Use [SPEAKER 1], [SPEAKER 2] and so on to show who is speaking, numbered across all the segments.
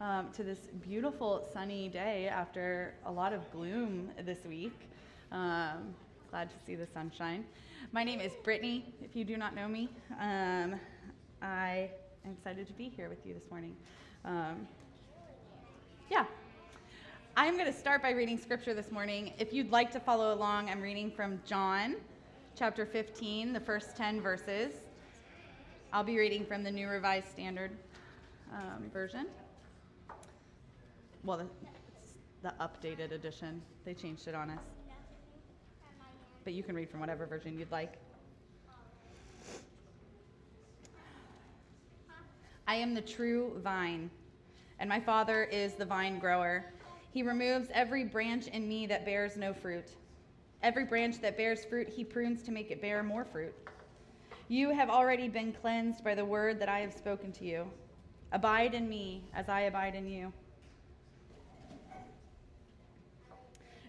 [SPEAKER 1] um, to this beautiful sunny day after a lot of gloom this week. Um, glad to see the sunshine. My name is Brittany, if you do not know me. Um, I am excited to be here with you this morning. Um, yeah. I'm going to start by reading scripture this morning. If you'd like to follow along, I'm reading from John chapter 15, the first 10 verses. I'll be reading from the New Revised Standard um, Version. Well, the, the updated edition. They changed it on us. But you can read from whatever version you'd like. I am the true vine, and my Father is the vine grower. He removes every branch in me that bears no fruit. Every branch that bears fruit, he prunes to make it bear more fruit. You have already been cleansed by the word that I have spoken to you. Abide in me as I abide in you.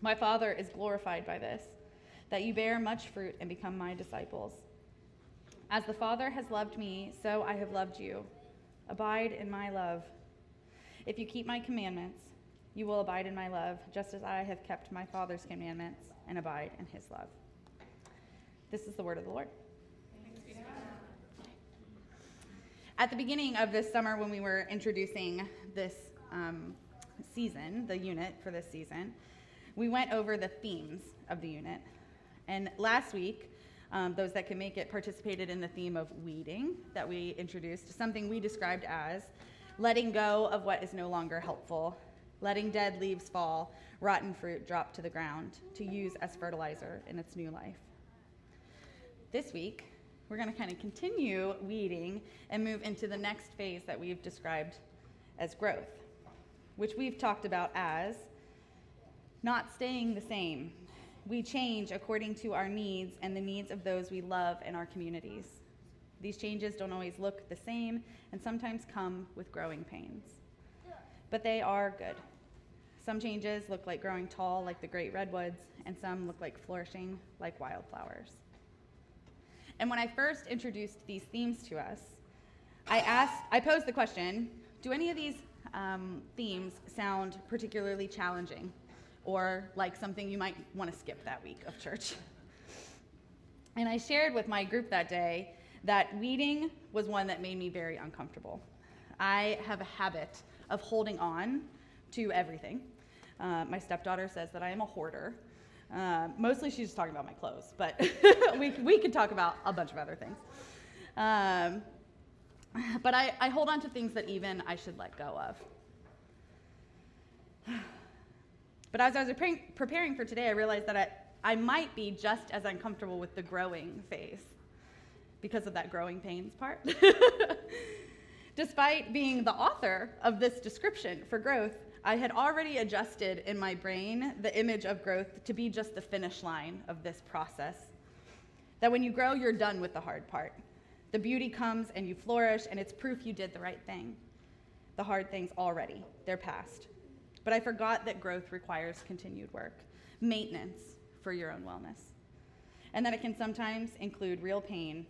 [SPEAKER 1] My Father is glorified by this, that you bear much fruit and become my disciples. As the Father has loved me, so I have loved you. Abide in my love. If you keep my commandments, you will abide in my love, just as I have kept my Father's commandments and abide in his love. This is the word of the Lord. At the beginning of this summer, when we were introducing this um, season, the unit for this season, we went over the themes of the unit. And last week, um, those that can make it participated in the theme of weeding that we introduced, something we described as letting go of what is no longer helpful, letting dead leaves fall, rotten fruit drop to the ground to use as fertilizer in its new life. This week, we're going to kind of continue weeding and move into the next phase that we've described as growth, which we've talked about as not staying the same. We change according to our needs and the needs of those we love in our communities. These changes don't always look the same and sometimes come with growing pains. But they are good. Some changes look like growing tall, like the great redwoods, and some look like flourishing, like wildflowers. And when I first introduced these themes to us, I asked, I posed the question do any of these um, themes sound particularly challenging or like something you might want to skip that week of church. And I shared with my group that day that weeding was one that made me very uncomfortable. I have a habit of holding on to everything. Uh, my stepdaughter says that I am a hoarder. Uh, mostly she's just talking about my clothes, but we, we could talk about a bunch of other things. Um, but I, I hold on to things that even I should let go of. But as I was preparing for today, I realized that I, I might be just as uncomfortable with the growing phase because of that growing pains part. Despite being the author of this description for growth, I had already adjusted in my brain the image of growth to be just the finish line of this process. That when you grow, you're done with the hard part. The beauty comes and you flourish, and it's proof you did the right thing. The hard things already, they're past. But I forgot that growth requires continued work, maintenance for your own wellness, and that it can sometimes include real pain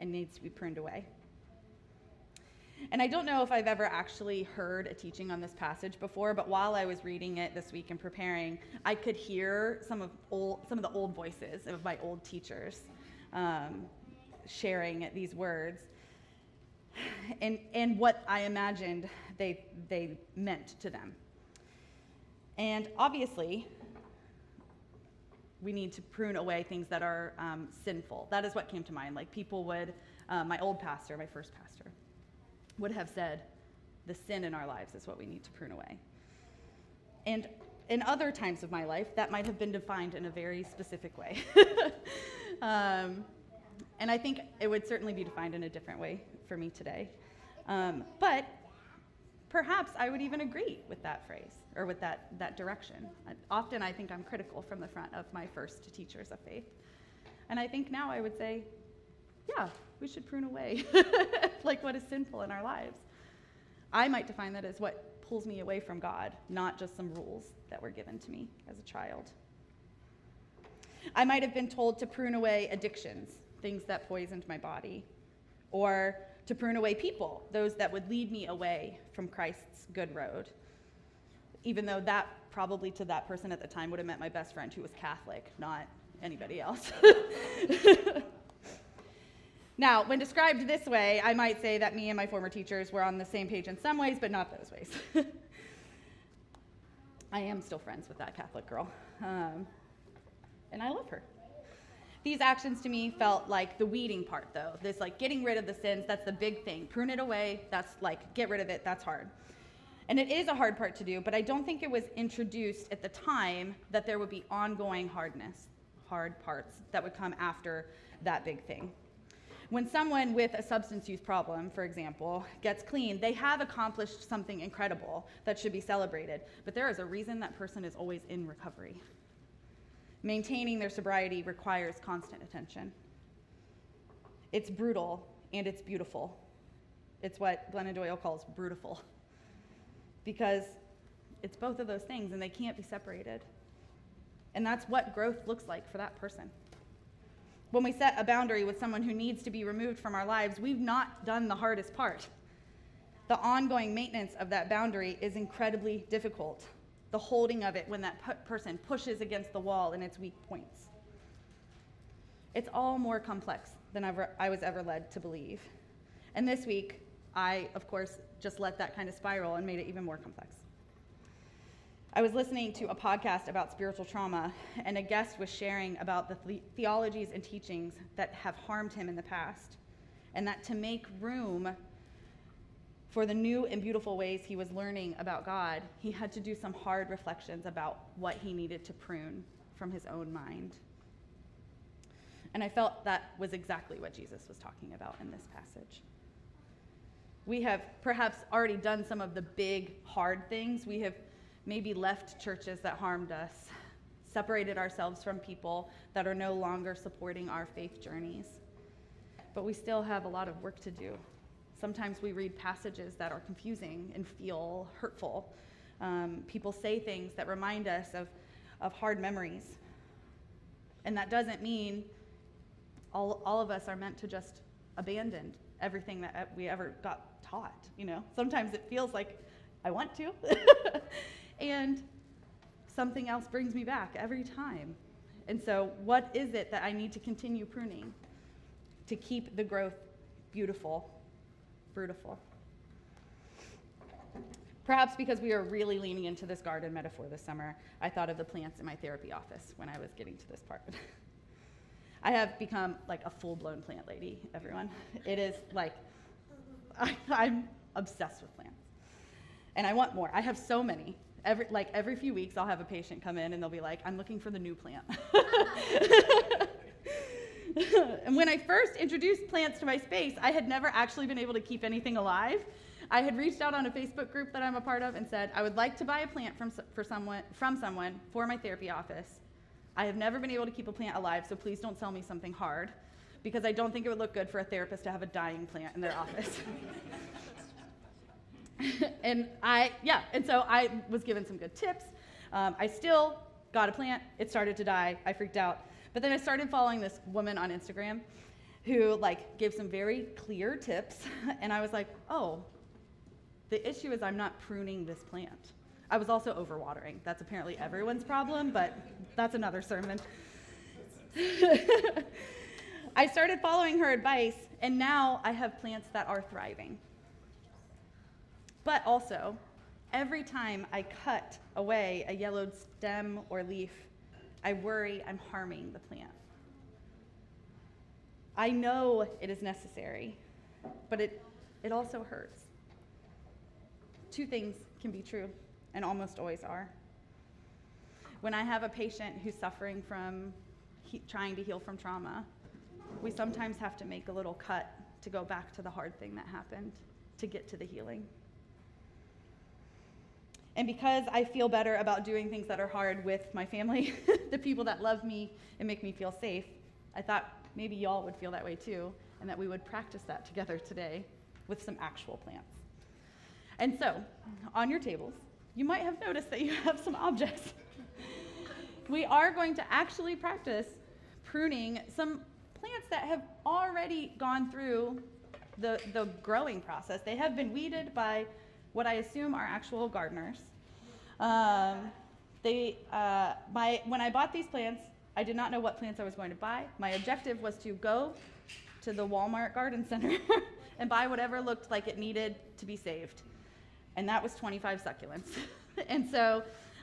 [SPEAKER 1] and needs to be pruned away. And I don't know if I've ever actually heard a teaching on this passage before, but while I was reading it this week and preparing, I could hear some of, old, some of the old voices of my old teachers um, sharing these words and, and what I imagined they, they meant to them. And obviously, we need to prune away things that are um, sinful. That is what came to mind. Like people would, uh, my old pastor, my first pastor, would have said, the sin in our lives is what we need to prune away. And in other times of my life, that might have been defined in a very specific way. um, and I think it would certainly be defined in a different way for me today. Um, but perhaps I would even agree with that phrase or with that, that direction. Often I think I'm critical from the front of my first teachers of faith. And I think now I would say, yeah, we should prune away like what is sinful in our lives. I might define that as what pulls me away from God, not just some rules that were given to me as a child. I might have been told to prune away addictions, things that poisoned my body, or to prune away people, those that would lead me away from Christ's good road. Even though that probably to that person at the time would have meant my best friend who was Catholic, not anybody else. now, when described this way, I might say that me and my former teachers were on the same page in some ways, but not those ways. I am still friends with that Catholic girl, um, and I love her. These actions to me felt like the weeding part, though. This, like, getting rid of the sins, that's the big thing. Prune it away, that's like, get rid of it, that's hard. And it is a hard part to do, but I don't think it was introduced at the time that there would be ongoing hardness, hard parts that would come after that big thing. When someone with a substance use problem, for example, gets clean, they have accomplished something incredible that should be celebrated. But there is a reason that person is always in recovery. Maintaining their sobriety requires constant attention. It's brutal and it's beautiful. It's what Glennon Doyle calls brutiful. Because it's both of those things and they can't be separated. And that's what growth looks like for that person. When we set a boundary with someone who needs to be removed from our lives, we've not done the hardest part. The ongoing maintenance of that boundary is incredibly difficult the holding of it when that person pushes against the wall in its weak points. It's all more complex than ever, I was ever led to believe. And this week, I, of course, just let that kind of spiral and made it even more complex. I was listening to a podcast about spiritual trauma, and a guest was sharing about the th- theologies and teachings that have harmed him in the past, and that to make room for the new and beautiful ways he was learning about God, he had to do some hard reflections about what he needed to prune from his own mind. And I felt that was exactly what Jesus was talking about in this passage. We have perhaps already done some of the big, hard things. We have maybe left churches that harmed us, separated ourselves from people that are no longer supporting our faith journeys. But we still have a lot of work to do Sometimes we read passages that are confusing and feel hurtful. Um, people say things that remind us of, of hard memories. And that doesn't mean all, all of us are meant to just abandon everything that we ever got taught. You know, sometimes it feels like I want to, and something else brings me back every time. And so, what is it that I need to continue pruning to keep the growth beautiful fruitful. Perhaps because we are really leaning into this garden metaphor this summer, I thought of the plants in my therapy office when I was getting to this part. I have become like a full blown plant lady, everyone. It is like, I, am obsessed with plants. And I want more. I have so many. Every, like every few weeks, I'll have a patient come in and they'll be like, I'm looking for the new plant. and when I first introduced plants to my space, I had never actually been able to keep anything alive. I had reached out on a Facebook group that I'm a part of and said, I would like to buy a plant from, for someone, from someone for my therapy office. I have never been able to keep a plant alive, so please don't sell me something hard because I don't think it would look good for a therapist to have a dying plant in their office. and I, yeah, and so I was given some good tips. Um, I still got a plant, it started to die, I freaked out. But then I started following this woman on Instagram who like gave some very clear tips and I was like, "Oh, the issue is I'm not pruning this plant." I was also overwatering. That's apparently everyone's problem, but that's another sermon. I started following her advice, and now I have plants that are thriving. But also, every time I cut away a yellowed stem or leaf, I worry I'm harming the plant. I know it is necessary, but it, it also hurts. Two things can be true, and almost always are. When I have a patient who's suffering from he, trying to heal from trauma, we sometimes have to make a little cut to go back to the hard thing that happened to get to the healing. And because I feel better about doing things that are hard with my family, the people that love me and make me feel safe, I thought maybe y'all would feel that way too, and that we would practice that together today with some actual plants. And so, on your tables, you might have noticed that you have some objects. we are going to actually practice pruning some plants that have already gone through the, the growing process. They have been weeded by what I assume are actual gardeners. Um, they, uh, my, when I bought these plants, I did not know what plants I was going to buy. My objective was to go to the Walmart garden center and buy whatever looked like it needed to be saved. And that was 25 succulents. and so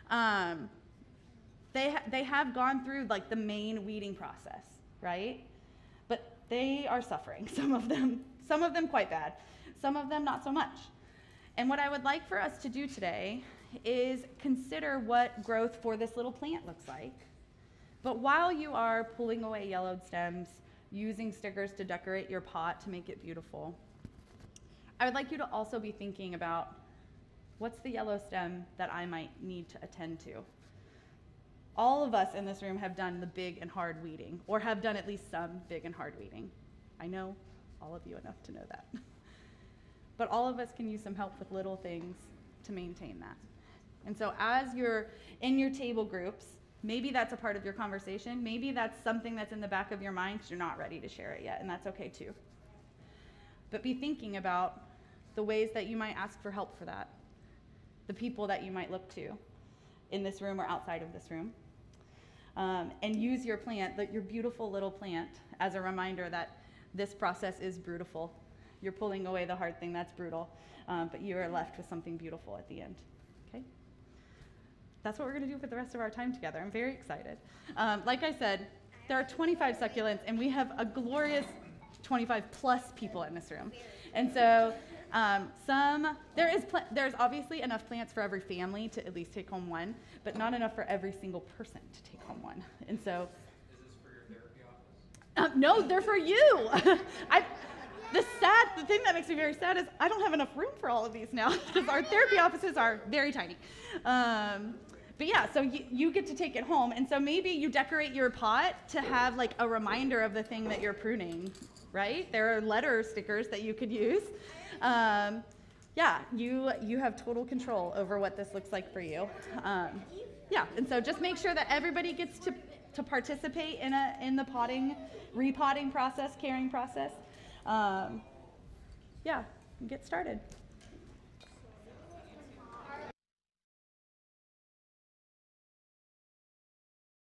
[SPEAKER 1] um, they, ha- they have gone through like the main weeding process, right? But they are suffering, some of them, some of them quite bad, some of them not so much. And what I would like for us to do today is consider what growth for this little plant looks like. But while you are pulling away yellowed stems, using stickers to decorate your pot to make it beautiful, I would like you to also be thinking about what's the yellow stem that I might need to attend to. All of us in this room have done the big and hard weeding, or have done at least some big and hard weeding. I know all of you enough to know that. but all of us can use some help with little things to maintain that. And so, as you're in your table groups, maybe that's a part of your conversation. Maybe that's something that's in the back of your mind. You're not ready to share it yet, and that's okay too. But be thinking about the ways that you might ask for help for that, the people that you might look to in this room or outside of this room. Um, and use your plant, your beautiful little plant, as a reminder that this process is brutal. You're pulling away the hard thing that's brutal, um, but you are left with something beautiful at the end. Okay? That's what we're going to do for the rest of our time together. I'm very excited. Um, like I said, there are 25 succulents, and we have a glorious 25 plus people in this room. And so um, some there is pl- there's obviously enough plants for every family to at least take home one, but not enough for every single person to take home one. And so, is this for your therapy office? um, no, they're for you. I, the sad, the thing that makes me very sad is I don't have enough room for all of these now because our therapy offices are very tiny. Um, but yeah, so you, you get to take it home, and so maybe you decorate your pot to have like a reminder of the thing that you're pruning, right? There are letter stickers that you could use. Um, yeah, you you have total control over what this looks like for you. Um, yeah, and so just make sure that everybody gets to to participate in a in the potting, repotting process, caring process. Um, yeah, get started.